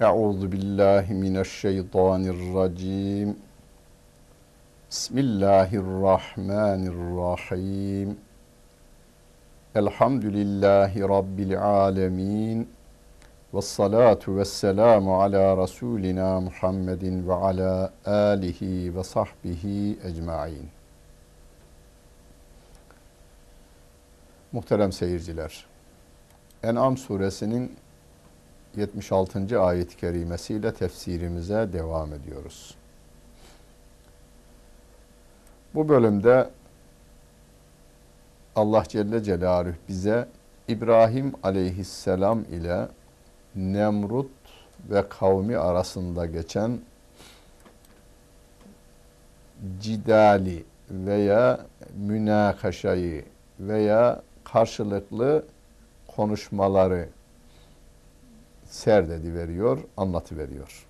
Euzu billahi mineşşeytanirracim. Bismillahirrahmanirrahim. Elhamdülillahi Rabbil alemin. Ve salatu ve selamu ala Resulina Muhammedin ve ala alihi ve sahbihi ecmain. Muhterem seyirciler, En'am suresinin 76. ayet-i kerimesiyle tefsirimize devam ediyoruz. Bu bölümde Allah Celle Celaluhu bize İbrahim aleyhisselam ile Nemrut ve kavmi arasında geçen cidali veya münakaşayı veya karşılıklı konuşmaları serdedi veriyor, anlatı veriyor.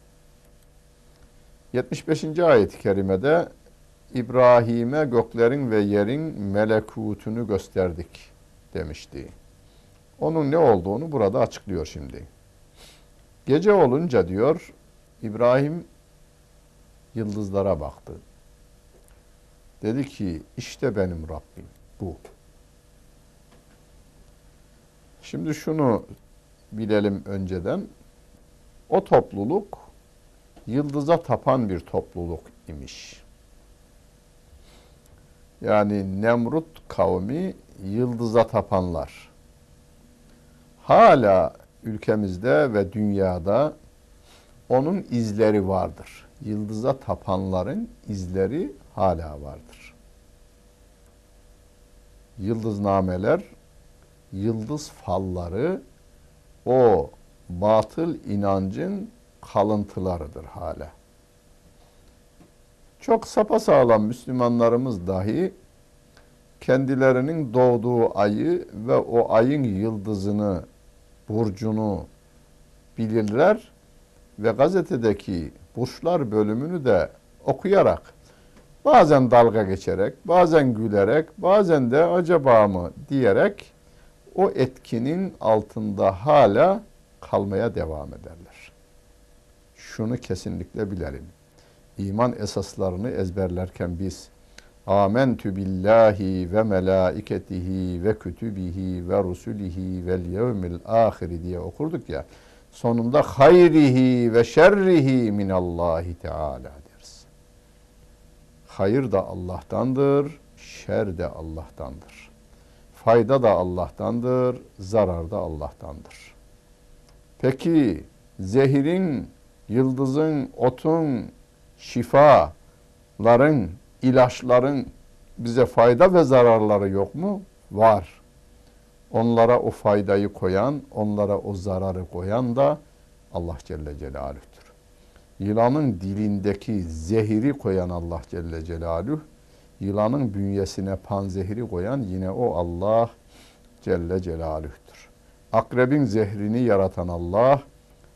75. ayet-i kerimede İbrahim'e göklerin ve yerin melekutunu gösterdik demişti. Onun ne olduğunu burada açıklıyor şimdi. Gece olunca diyor İbrahim yıldızlara baktı. Dedi ki işte benim Rabbim bu. Şimdi şunu bilelim önceden. O topluluk yıldıza tapan bir topluluk imiş. Yani Nemrut kavmi yıldıza tapanlar. Hala ülkemizde ve dünyada onun izleri vardır. Yıldıza tapanların izleri hala vardır. Yıldıznameler, yıldız falları o batıl inancın kalıntılarıdır hala. Çok sapasağlam Müslümanlarımız dahi kendilerinin doğduğu ayı ve o ayın yıldızını, burcunu bilirler ve gazetedeki burçlar bölümünü de okuyarak bazen dalga geçerek, bazen gülerek, bazen de acaba mı diyerek o etkinin altında hala kalmaya devam ederler. Şunu kesinlikle bilelim. İman esaslarını ezberlerken biz Amentü billahi ve melaiketihi ve kütübihi ve rusulihi vel yevmil ahiri diye okurduk ya. Sonunda hayrihi ve şerrihi minallahi teala deriz. Hayır da Allah'tandır, şer de Allah'tandır. Fayda da Allah'tandır, zarar da Allah'tandır. Peki zehirin, yıldızın, otun, şifaların, ilaçların bize fayda ve zararları yok mu? Var. Onlara o faydayı koyan, onlara o zararı koyan da Allah Celle Celaluh'tür. Yılanın dilindeki zehiri koyan Allah Celle Celaluhu, yılanın bünyesine panzehiri koyan yine o Allah Celle Celaluh'tür. Akrebin zehrini yaratan Allah,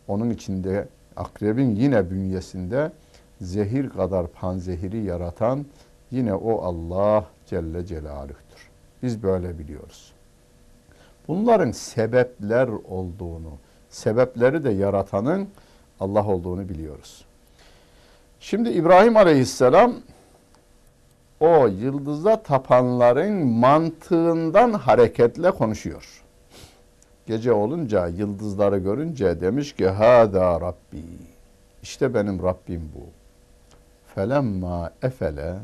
onun içinde akrebin yine bünyesinde zehir kadar panzehiri yaratan yine o Allah Celle Celaluh'tür. Biz böyle biliyoruz. Bunların sebepler olduğunu, sebepleri de yaratanın Allah olduğunu biliyoruz. Şimdi İbrahim Aleyhisselam o yıldıza tapanların mantığından hareketle konuşuyor. Gece olunca yıldızları görünce demiş ki hada Rabbi. İşte benim Rabbim bu. Felemma efele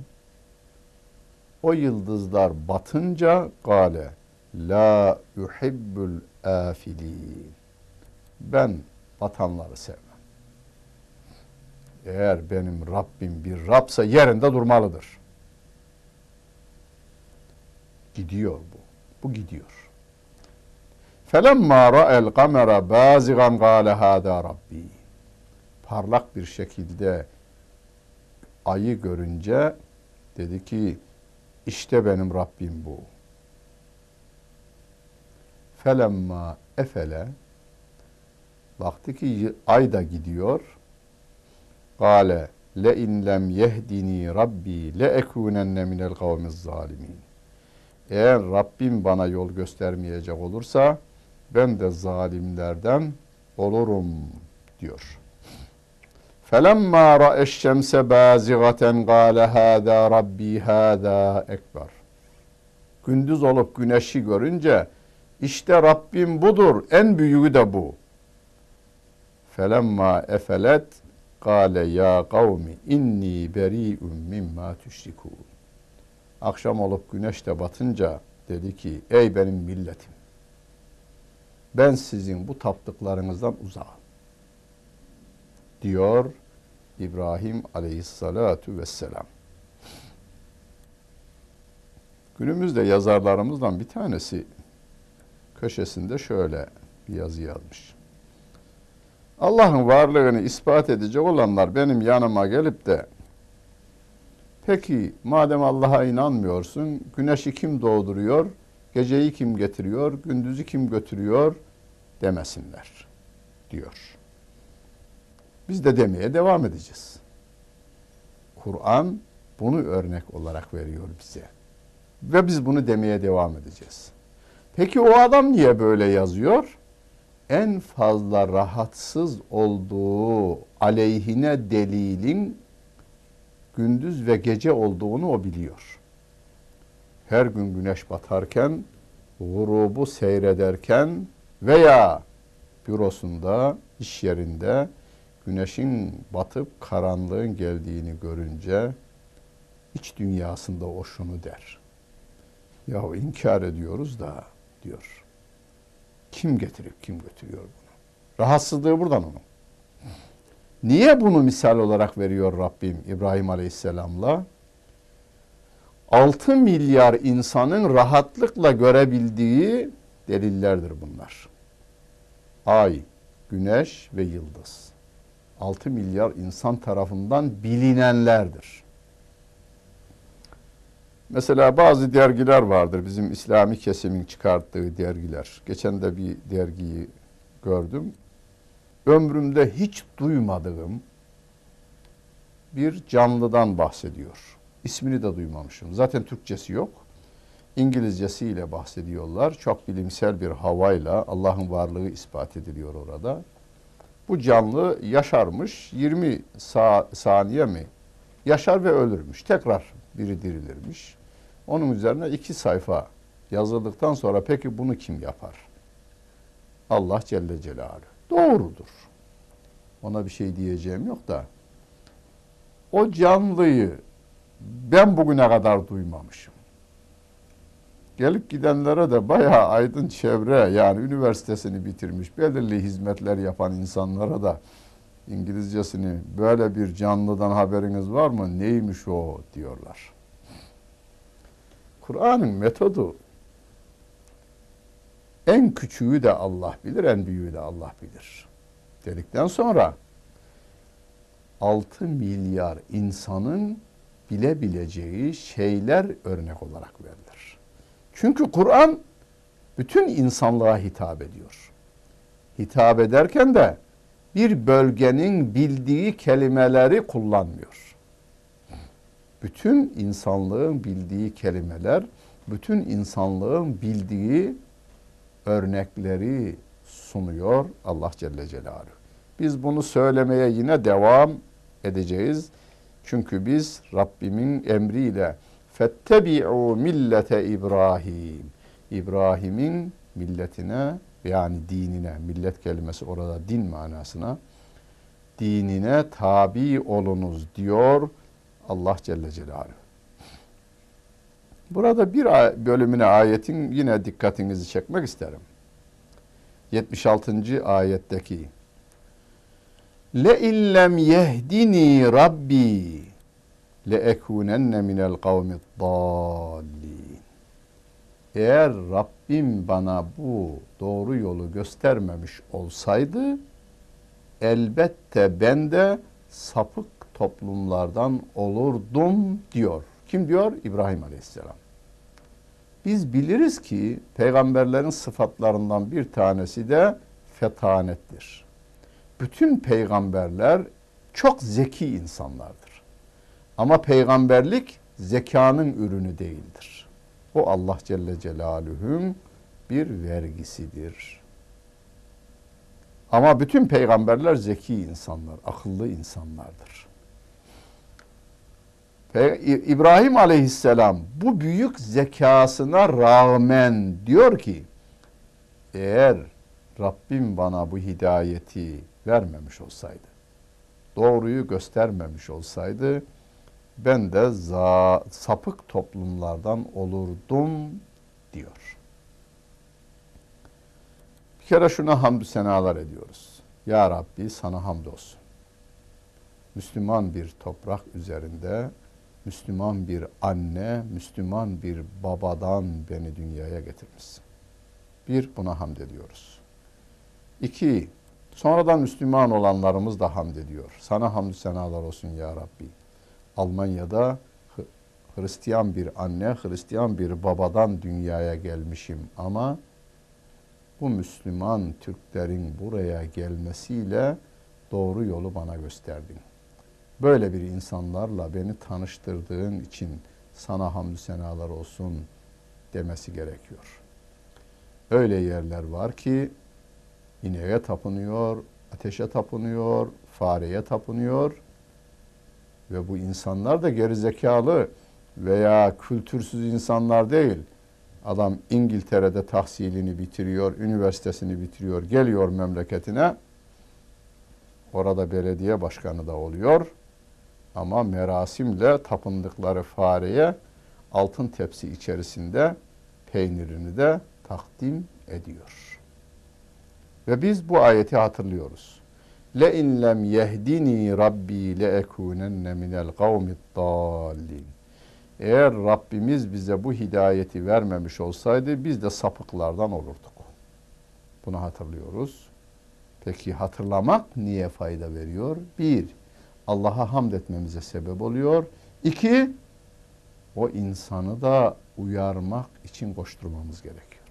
o yıldızlar batınca gale la yuhibbul afilin. Ben batanları sevmem. Eğer benim Rabbim bir Rabsa yerinde durmalıdır. Gidiyor bu. Bu gidiyor. Felemma ra'el kamera bazigan gale hada rabbi. Parlak bir şekilde ayı görünce dedi ki işte benim Rabbim bu. Felemma efele baktı ki ay da gidiyor. Gale le in lem yehdini rabbi le ekunenne minel kavmiz zalimin Eğer Rabbim bana yol göstermeyecek olursa ben de zalimlerden olurum diyor. فَلَمَّا رَأَ الشَّمْسَ بَازِغَةً قَالَ هَذَا رَبِّي هَذَا ekber. Gündüz olup güneşi görünce işte Rabbim budur, en büyüğü de bu. Felemma efelet Kale ya kavmi inni beri'un mimma tüşrikun. Akşam olup güneş de batınca dedi ki ey benim milletim ben sizin bu taptıklarınızdan uzağım diyor İbrahim aleyhissalatu vesselam. Günümüzde yazarlarımızdan bir tanesi köşesinde şöyle bir yazı yazmış. Allah'ın varlığını ispat edecek olanlar benim yanıma gelip de peki madem Allah'a inanmıyorsun güneşi kim doğduruyor, geceyi kim getiriyor, gündüzü kim götürüyor demesinler diyor. Biz de demeye devam edeceğiz. Kur'an bunu örnek olarak veriyor bize. Ve biz bunu demeye devam edeceğiz. Peki o adam niye böyle yazıyor? En fazla rahatsız olduğu aleyhine delilin gündüz ve gece olduğunu o biliyor. Her gün güneş batarken, grubu seyrederken veya bürosunda, iş yerinde güneşin batıp karanlığın geldiğini görünce iç dünyasında o şunu der. Yahu inkar ediyoruz da diyor. Kim getirip kim götürüyor bunu? Rahatsızlığı buradan onun. Niye bunu misal olarak veriyor Rabbim İbrahim Aleyhisselam'la? 6 milyar insanın rahatlıkla görebildiği delillerdir bunlar. Ay, güneş ve yıldız. 6 milyar insan tarafından bilinenlerdir. Mesela bazı dergiler vardır bizim İslami kesimin çıkarttığı dergiler. Geçen de bir dergiyi gördüm. Ömrümde hiç duymadığım bir canlıdan bahsediyor. İsmini de duymamışım. Zaten Türkçesi yok. İngilizcesiyle bahsediyorlar. Çok bilimsel bir havayla Allah'ın varlığı ispat ediliyor orada. Bu canlı yaşarmış 20 sa saniye mi? Yaşar ve ölürmüş. Tekrar biri dirilirmiş. Onun üzerine iki sayfa yazıldıktan sonra peki bunu kim yapar? Allah Celle Celaluhu. Doğrudur. Ona bir şey diyeceğim yok da o canlıyı ben bugüne kadar duymamışım. Gelip gidenlere de bayağı aydın çevre yani üniversitesini bitirmiş belirli hizmetler yapan insanlara da İngilizcesini böyle bir canlıdan haberiniz var mı? Neymiş o diyorlar. Kur'an'ın metodu en küçüğü de Allah bilir, en büyüğü de Allah bilir. Dedikten sonra 6 milyar insanın bilebileceği şeyler örnek olarak verilir. Çünkü Kur'an bütün insanlığa hitap ediyor. Hitap ederken de bir bölgenin bildiği kelimeleri kullanmıyor bütün insanlığın bildiği kelimeler, bütün insanlığın bildiği örnekleri sunuyor Allah Celle Celaluhu. Biz bunu söylemeye yine devam edeceğiz. Çünkü biz Rabbimin emriyle fettebi'u millete İbrahim. İbrahim'in milletine yani dinine, millet kelimesi orada din manasına dinine tabi olunuz diyor Allah Celle Celaluhu. Burada bir bölümüne ayetin yine dikkatinizi çekmek isterim. 76. ayetteki Le illem yehdini rabbi le ekunenne minel kavmi dallin. Eğer Rabbim bana bu doğru yolu göstermemiş olsaydı elbette ben de sapık toplumlardan olurdum diyor. Kim diyor? İbrahim Aleyhisselam. Biz biliriz ki peygamberlerin sıfatlarından bir tanesi de fetanettir. Bütün peygamberler çok zeki insanlardır. Ama peygamberlik zekanın ürünü değildir. O Allah Celle Celaluhu'nun bir vergisidir. Ama bütün peygamberler zeki insanlar, akıllı insanlardır. İbrahim aleyhisselam bu büyük zekasına rağmen diyor ki eğer Rabbim bana bu hidayeti vermemiş olsaydı, doğruyu göstermemiş olsaydı ben de za, sapık toplumlardan olurdum diyor. Bir kere şuna hamdü senalar ediyoruz. Ya Rabbi sana hamdolsun. Müslüman bir toprak üzerinde Müslüman bir anne, Müslüman bir babadan beni dünyaya getirmişsin. Bir, buna hamd ediyoruz. İki, sonradan Müslüman olanlarımız da hamd ediyor. Sana hamdü senalar olsun ya Rabbi. Almanya'da Hristiyan bir anne, Hristiyan bir babadan dünyaya gelmişim ama bu Müslüman Türklerin buraya gelmesiyle doğru yolu bana gösterdin. Böyle bir insanlarla beni tanıştırdığın için sana hamdü senalar olsun demesi gerekiyor. Öyle yerler var ki ineğe tapınıyor, ateşe tapınıyor, fareye tapınıyor ve bu insanlar da gerizekalı veya kültürsüz insanlar değil. Adam İngiltere'de tahsilini bitiriyor, üniversitesini bitiriyor, geliyor memleketine. Orada belediye başkanı da oluyor. Ama merasimle tapındıkları fareye altın tepsi içerisinde peynirini de takdim ediyor. Ve biz bu ayeti hatırlıyoruz. Le in lem yehdini rabbi le ekunenne minel kavmid dallin. Eğer Rabbimiz bize bu hidayeti vermemiş olsaydı biz de sapıklardan olurduk. Bunu hatırlıyoruz. Peki hatırlamak niye fayda veriyor? Bir, Allah'a hamd etmemize sebep oluyor. İki, o insanı da uyarmak için koşturmamız gerekiyor.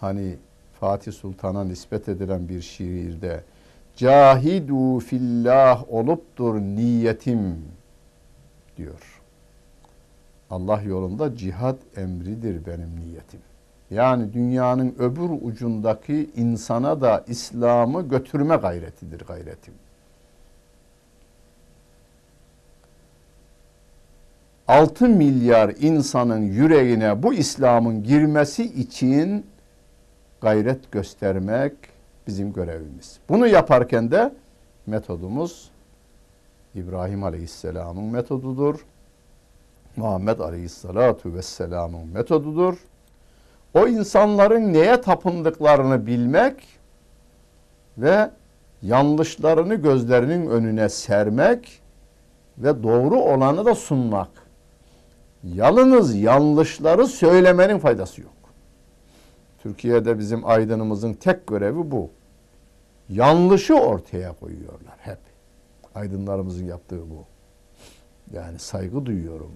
Hani Fatih Sultan'a nispet edilen bir şiirde cahidu fillah oluptur niyetim diyor. Allah yolunda cihad emridir benim niyetim. Yani dünyanın öbür ucundaki insana da İslam'ı götürme gayretidir gayretim. Altı milyar insanın yüreğine bu İslam'ın girmesi için gayret göstermek bizim görevimiz. Bunu yaparken de metodumuz İbrahim Aleyhisselam'ın metodudur. Muhammed Aleyhisselatu Vesselam'ın metodudur. O insanların neye tapındıklarını bilmek ve yanlışlarını gözlerinin önüne sermek ve doğru olanı da sunmak. Yalnız yanlışları söylemenin faydası yok. Türkiye'de bizim aydınımızın tek görevi bu. Yanlışı ortaya koyuyorlar hep. Aydınlarımızın yaptığı bu. Yani saygı duyuyorum.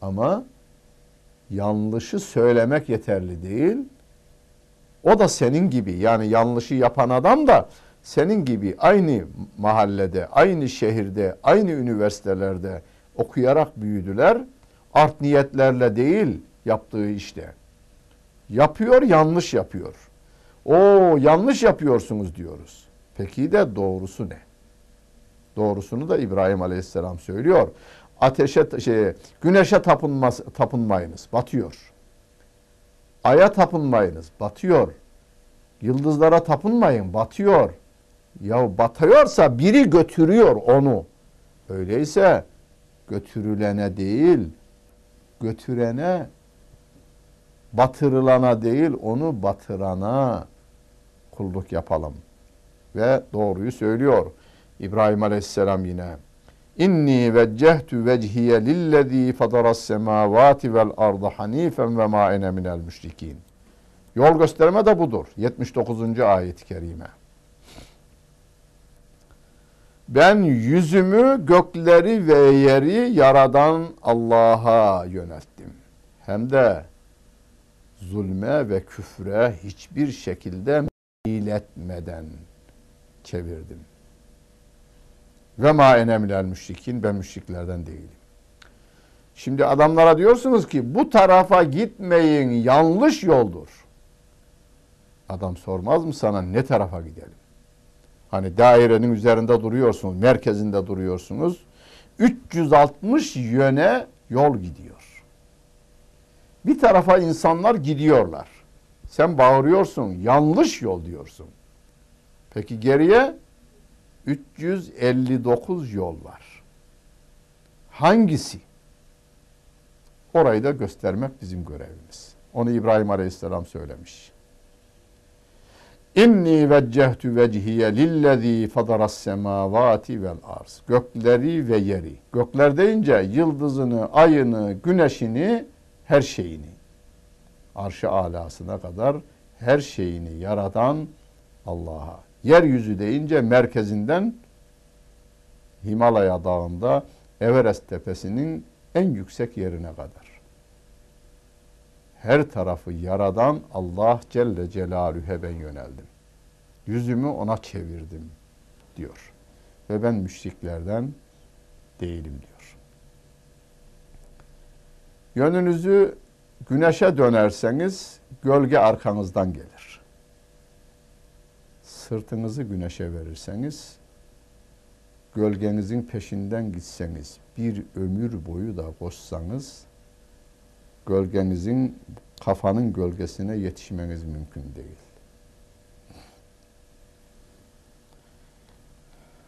Ama yanlışı söylemek yeterli değil. O da senin gibi yani yanlışı yapan adam da senin gibi aynı mahallede, aynı şehirde, aynı üniversitelerde okuyarak büyüdüler. Art niyetlerle değil yaptığı işte. Yapıyor, yanlış yapıyor. O yanlış yapıyorsunuz diyoruz. Peki de doğrusu ne? Doğrusunu da İbrahim Aleyhisselam söylüyor. Ateşe şey güneşe tapınmaz tapınmayınız. Batıyor. Aya tapınmayınız. Batıyor. Yıldızlara tapınmayın. Batıyor. Ya batıyorsa biri götürüyor onu. Öyleyse götürülene değil, götürene batırılana değil onu batırana kulluk yapalım. Ve doğruyu söylüyor. İbrahim Aleyhisselam yine. İnni veccehtu vecihiye lillezî fadaras semâvâti vel ardı hanifen ve mâ ene minel müşrikîn. Yol gösterme de budur. 79. ayet-i kerime. Ben yüzümü gökleri ve yeri yaradan Allah'a yönelttim. Hem de zulme ve küfre hiçbir şekilde meyletmeden çevirdim. Ve ma enemlel müşrikin ben müşriklerden değilim. Şimdi adamlara diyorsunuz ki bu tarafa gitmeyin yanlış yoldur. Adam sormaz mı sana ne tarafa gidelim? Hani dairenin üzerinde duruyorsunuz, merkezinde duruyorsunuz. 360 yöne yol gidiyor. Bir tarafa insanlar gidiyorlar. Sen bağırıyorsun, yanlış yol diyorsun. Peki geriye 359 yol var. Hangisi? Orayı da göstermek bizim görevimiz. Onu İbrahim Aleyhisselam söylemiş. İnni veccehtu vecihiye lillezî fadaras semavati vel arz. Gökleri ve yeri. Gökler deyince yıldızını, ayını, güneşini, her şeyini. Arşı alasına kadar her şeyini yaratan Allah'a. Yeryüzü deyince merkezinden Himalaya dağında Everest tepesinin en yüksek yerine kadar. Her tarafı yaradan Allah Celle Celaluhu'ya ben yöneldim. Yüzümü ona çevirdim diyor. Ve ben müşriklerden değilim diyor. Yönünüzü güneşe dönerseniz gölge arkanızdan gelir. Sırtınızı güneşe verirseniz gölgenizin peşinden gitseniz bir ömür boyu da koşsanız gölgenizin kafanın gölgesine yetişmeniz mümkün değil.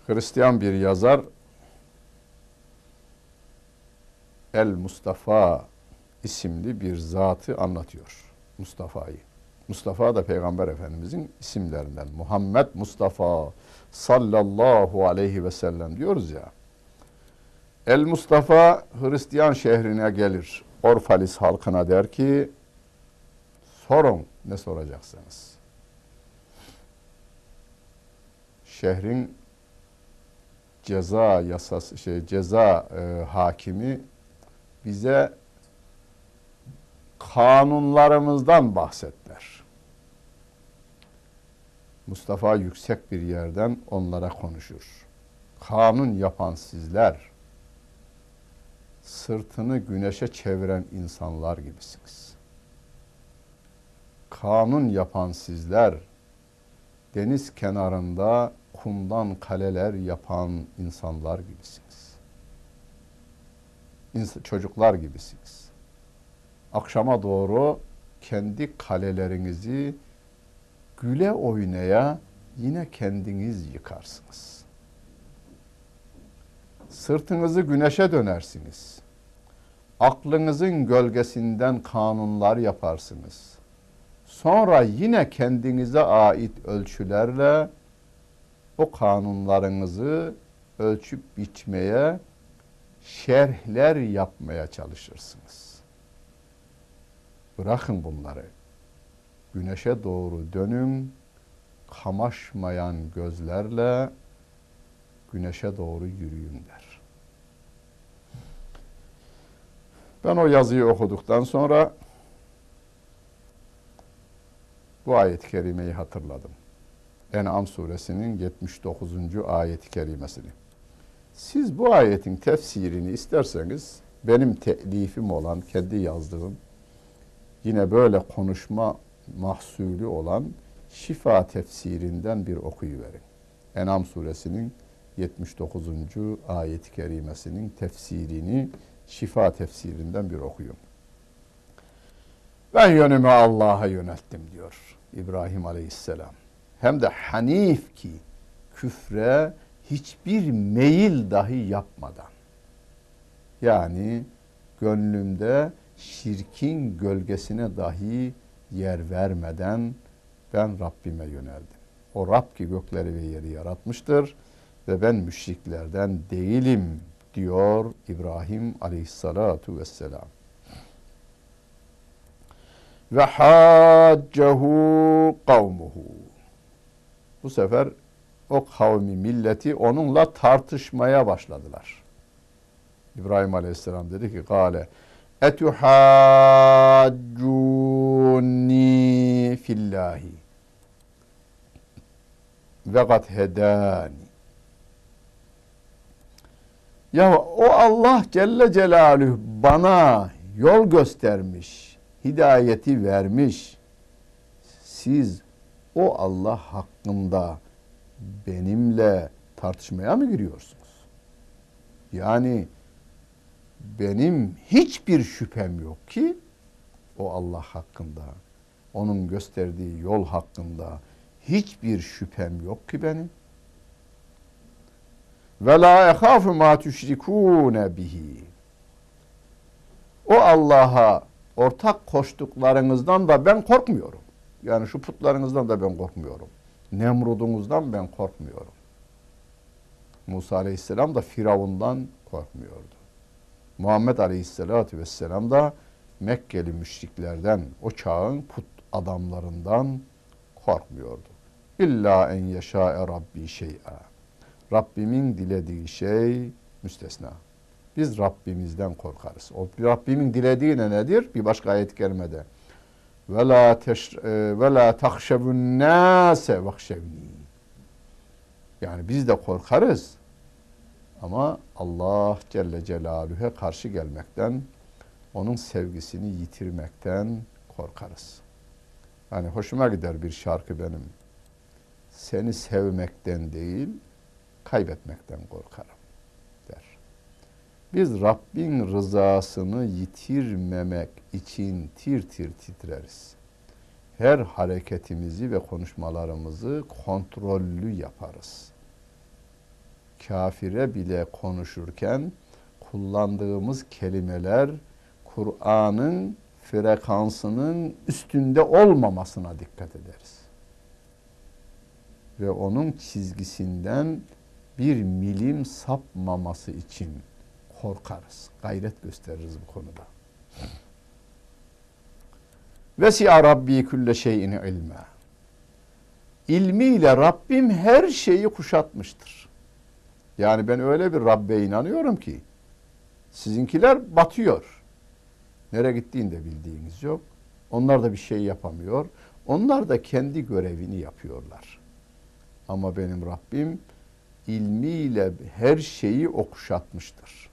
Hristiyan bir yazar El Mustafa isimli bir zatı anlatıyor. Mustafa'yı. Mustafa da Peygamber Efendimizin isimlerinden. Muhammed Mustafa sallallahu aleyhi ve sellem diyoruz ya. El Mustafa Hristiyan şehrine gelir. Orfalis halkına der ki sorun ne soracaksınız. Şehrin ceza yasası şey ceza e, hakimi bize kanunlarımızdan bahsetler. Mustafa yüksek bir yerden onlara konuşur. Kanun yapan sizler, sırtını güneşe çeviren insanlar gibisiniz. Kanun yapan sizler, deniz kenarında kumdan kaleler yapan insanlar gibisiniz. İns çocuklar gibisiniz. Akşama doğru kendi kalelerinizi güle oynaya yine kendiniz yıkarsınız. Sırtınızı güneşe dönersiniz. Aklınızın gölgesinden kanunlar yaparsınız. Sonra yine kendinize ait ölçülerle o kanunlarınızı ölçüp biçmeye, şerhler yapmaya çalışırsınız. Bırakın bunları. Güneşe doğru dönün, kamaşmayan gözlerle güneşe doğru yürüyün der. Ben o yazıyı okuduktan sonra bu ayet-i kerimeyi hatırladım. En'am suresinin 79. ayet-i kerimesini. Siz bu ayetin tefsirini isterseniz benim telifim olan, kendi yazdığım yine böyle konuşma mahsulü olan şifa tefsirinden bir okuyuverin. En'am suresinin 79. ayet-i kerimesinin tefsirini şifa tefsirinden bir okuyun. Ben yönümü Allah'a yönelttim diyor İbrahim Aleyhisselam hem de hanif ki küfre hiçbir meyil dahi yapmadan yani gönlümde şirkin gölgesine dahi yer vermeden ben Rabbime yöneldim. O Rab ki gökleri ve yeri yaratmıştır ve ben müşriklerden değilim diyor İbrahim aleyhissalatu vesselam. Ve haccehu kavmuhu bu sefer o kavmi milleti onunla tartışmaya başladılar. İbrahim Aleyhisselam dedi ki gale etuhaccuni fillahi ve kad hedani ya o Allah Celle Celaluhu bana yol göstermiş, hidayeti vermiş. Siz o Allah hakkında benimle tartışmaya mı giriyorsunuz? Yani benim hiçbir şüphem yok ki o Allah hakkında, onun gösterdiği yol hakkında hiçbir şüphem yok ki benim. Ve la ehafu ma tüşrikûne bihi. O Allah'a ortak koştuklarınızdan da ben korkmuyorum. Yani şu putlarınızdan da ben korkmuyorum. Nemrudunuzdan ben korkmuyorum. Musa Aleyhisselam da Firavundan korkmuyordu. Muhammed Aleyhisselatü Vesselam da Mekkeli müşriklerden, o çağın put adamlarından korkmuyordu. İlla en yeşâe Rabbi şey'a. Rabbimin dilediği şey müstesna. Biz Rabbimizden korkarız. O Rabbimin dilediği ne nedir? Bir başka ayet gelmede. Ve la teş e, ve la nase vahşevni. Yani biz de korkarız. Ama Allah Celle Celaluhu'ya karşı gelmekten, onun sevgisini yitirmekten korkarız. Hani hoşuma gider bir şarkı benim. Seni sevmekten değil, kaybetmekten korkarım der. Biz Rabbin rızasını yitirmemek için tir tir titreriz. Her hareketimizi ve konuşmalarımızı kontrollü yaparız. Kafire bile konuşurken kullandığımız kelimeler Kur'an'ın frekansının üstünde olmamasına dikkat ederiz. Ve onun çizgisinden bir milim sapmaması için korkarız. Gayret gösteririz bu konuda. Vesi'a Rabbi külle şeyin ilme. İlmiyle Rabbim her şeyi kuşatmıştır. Yani ben öyle bir Rabbe inanıyorum ki sizinkiler batıyor. Nereye gittiğini de bildiğiniz yok. Onlar da bir şey yapamıyor. Onlar da kendi görevini yapıyorlar. Ama benim Rabbim ilmiyle her şeyi okuşatmıştır.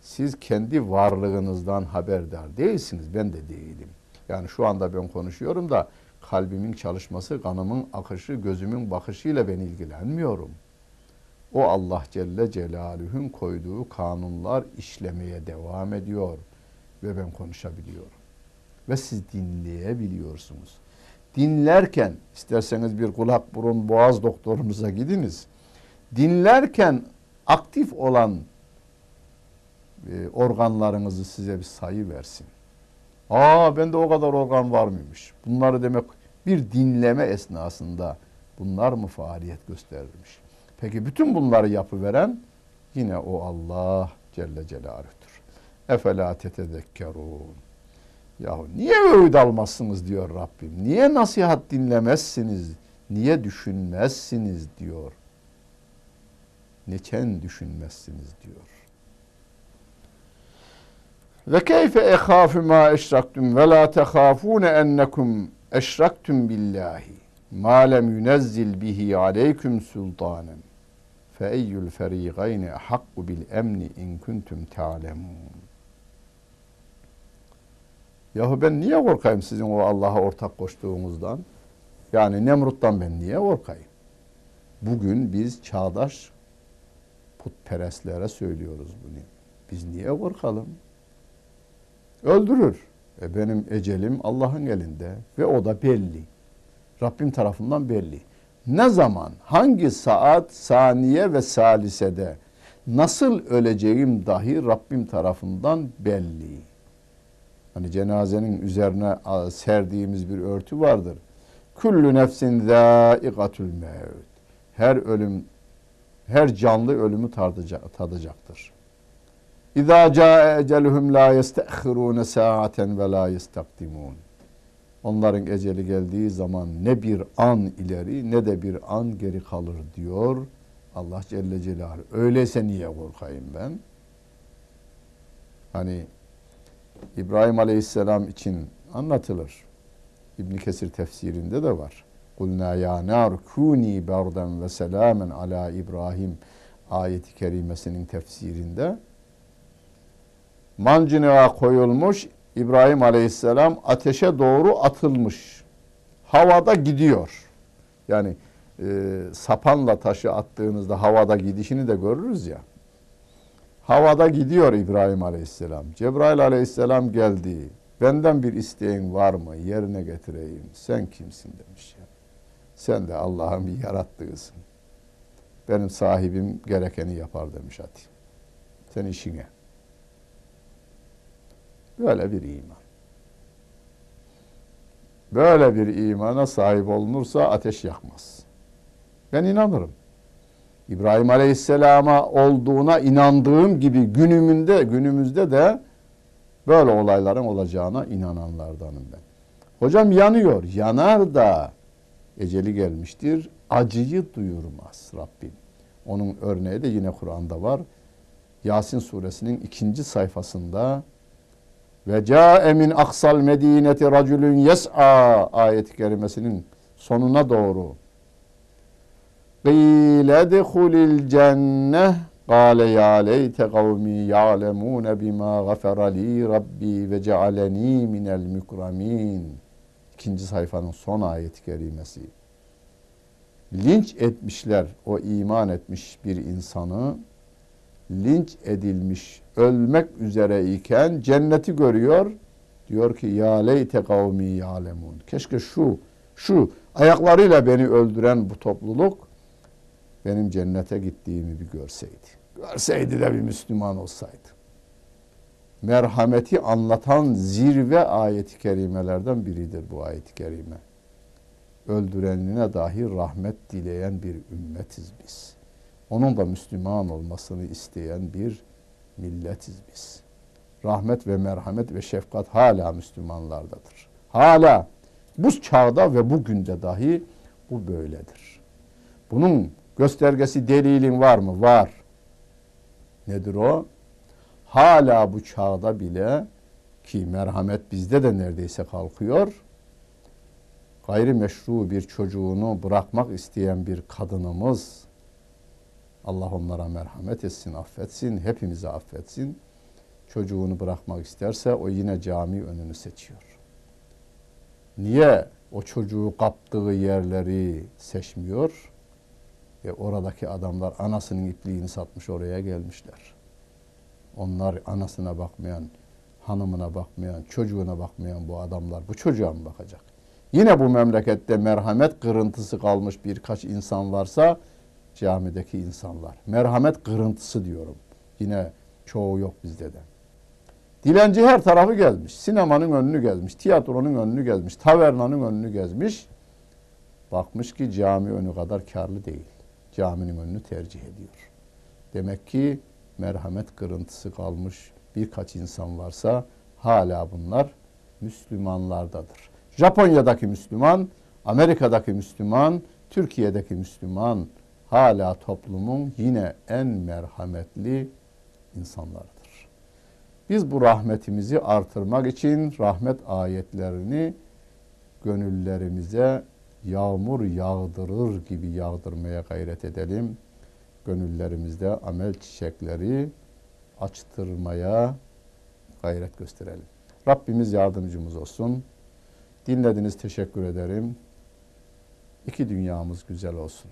Siz kendi varlığınızdan haberdar değilsiniz. Ben de değilim. Yani şu anda ben konuşuyorum da kalbimin çalışması, kanımın akışı, gözümün bakışıyla ben ilgilenmiyorum. O Allah Celle Celaluhu'nun koyduğu kanunlar işlemeye devam ediyor ve ben konuşabiliyorum. Ve siz dinleyebiliyorsunuz. Dinlerken isterseniz bir kulak burun boğaz doktorunuza gidiniz. Dinlerken aktif olan e, organlarınızı size bir sayı versin. Aa bende o kadar organ var mıymış? Bunları demek bir dinleme esnasında bunlar mı faaliyet gösterilmiş? Peki bütün bunları yapıveren yine o Allah Celle Celaluh'tur. Efela tetedekkerun. Yahu niye öğüt almazsınız diyor Rabbim. Niye nasihat dinlemezsiniz? Niye düşünmezsiniz diyor. Niçin düşünmezsiniz diyor. Ve keyfe ehâfü mâ eşraktum ve lâ tehâfûne ennekum eşraktum billahi ma lem yunezzil bihi aleyküm sultanen ferîgayne hakku bil emni in kuntum ta'lemûn. Yahu ben niye korkayım sizin o Allah'a ortak koştuğunuzdan? Yani Nemrut'tan ben niye korkayım? Bugün biz çağdaş putperestlere söylüyoruz bunu. Biz niye korkalım? Öldürür. E benim ecelim Allah'ın elinde ve o da belli. Rabbim tarafından belli. Ne zaman, hangi saat, saniye ve salisede nasıl öleceğim dahi Rabbim tarafından belli. Hani cenazenin üzerine serdiğimiz bir örtü vardır. Kullu nefsin zâikatul mevt. Her ölüm, her canlı ölümü tadacaktır. İzâ câe eceluhum lâ yestekhirûne sâaten ve lâ yestakdimûn. Onların eceli geldiği zaman ne bir an ileri ne de bir an geri kalır diyor Allah Celle Celaluhu. Öyleyse niye korkayım ben? Hani İbrahim Aleyhisselam için anlatılır. İbn Kesir tefsirinde de var. Kulna ya nar kuni berden ve selamen ala İbrahim ayeti kerimesinin tefsirinde mancınığa koyulmuş İbrahim Aleyhisselam ateşe doğru atılmış. havada gidiyor. Yani e, sapanla taşı attığınızda havada gidişini de görürüz ya. Havada gidiyor İbrahim Aleyhisselam. Cebrail Aleyhisselam geldi. Benden bir isteğin var mı? Yerine getireyim. Sen kimsin demiş ya. Sen de Allah'ın bir yarattığısın. Benim sahibim gerekeni yapar demiş hadi. Sen işine. Böyle bir iman. Böyle bir imana sahip olunursa ateş yakmaz. Ben inanırım. İbrahim Aleyhisselam'a olduğuna inandığım gibi günümünde günümüzde de böyle olayların olacağına inananlardanım ben. Hocam yanıyor. Yanar da eceli gelmiştir. Acıyı duyurmaz Rabbim. Onun örneği de yine Kur'an'da var. Yasin suresinin ikinci sayfasında ve ca'e min aksal medineti raculun yes'a ayet-i kerimesinin sonuna doğru Qîle dehulil cenneh Kâle ya leyte kavmi ya'lemûne bimâ gafera li rabbi ve cealeni minel mükramin. İkinci sayfanın son ayet-i kerimesi. Linç etmişler o iman etmiş bir insanı. Linç edilmiş, ölmek üzere iken cenneti görüyor. Diyor ki ya leyte kavmi ya'lemun. Keşke şu, şu ayaklarıyla beni öldüren bu topluluk benim cennete gittiğimi bir görseydi. Görseydi de bir Müslüman olsaydı. Merhameti anlatan zirve ayeti kerimelerden biridir bu ayet-i kerime. Öldürenine dahi rahmet dileyen bir ümmetiz biz. Onun da Müslüman olmasını isteyen bir milletiz biz. Rahmet ve merhamet ve şefkat hala Müslümanlardadır. Hala bu çağda ve bugünde dahi bu böyledir. Bunun göstergesi delilin var mı? Var. Nedir o? Hala bu çağda bile ki merhamet bizde de neredeyse kalkıyor. Gayrimeşru bir çocuğunu bırakmak isteyen bir kadınımız Allah onlara merhamet etsin, affetsin, hepimizi affetsin. Çocuğunu bırakmak isterse o yine cami önünü seçiyor. Niye o çocuğu kaptığı yerleri seçmiyor? Ve oradaki adamlar anasının ipliğini satmış oraya gelmişler. Onlar anasına bakmayan, hanımına bakmayan, çocuğuna bakmayan bu adamlar bu çocuğa mı bakacak? Yine bu memlekette merhamet kırıntısı kalmış birkaç insan varsa camideki insanlar. Merhamet kırıntısı diyorum. Yine çoğu yok bizde de. Dilenci her tarafı gezmiş. Sinemanın önünü gezmiş. Tiyatronun önünü gezmiş. Tavernanın önünü gezmiş. Bakmış ki cami önü kadar karlı değil caminin önünü tercih ediyor. Demek ki merhamet kırıntısı kalmış birkaç insan varsa hala bunlar Müslümanlardadır. Japonya'daki Müslüman, Amerika'daki Müslüman, Türkiye'deki Müslüman hala toplumun yine en merhametli insanlarıdır. Biz bu rahmetimizi artırmak için rahmet ayetlerini gönüllerimize yağmur yağdırır gibi yağdırmaya gayret edelim. Gönüllerimizde amel çiçekleri açtırmaya gayret gösterelim. Rabbimiz yardımcımız olsun. Dinlediniz teşekkür ederim. İki dünyamız güzel olsun.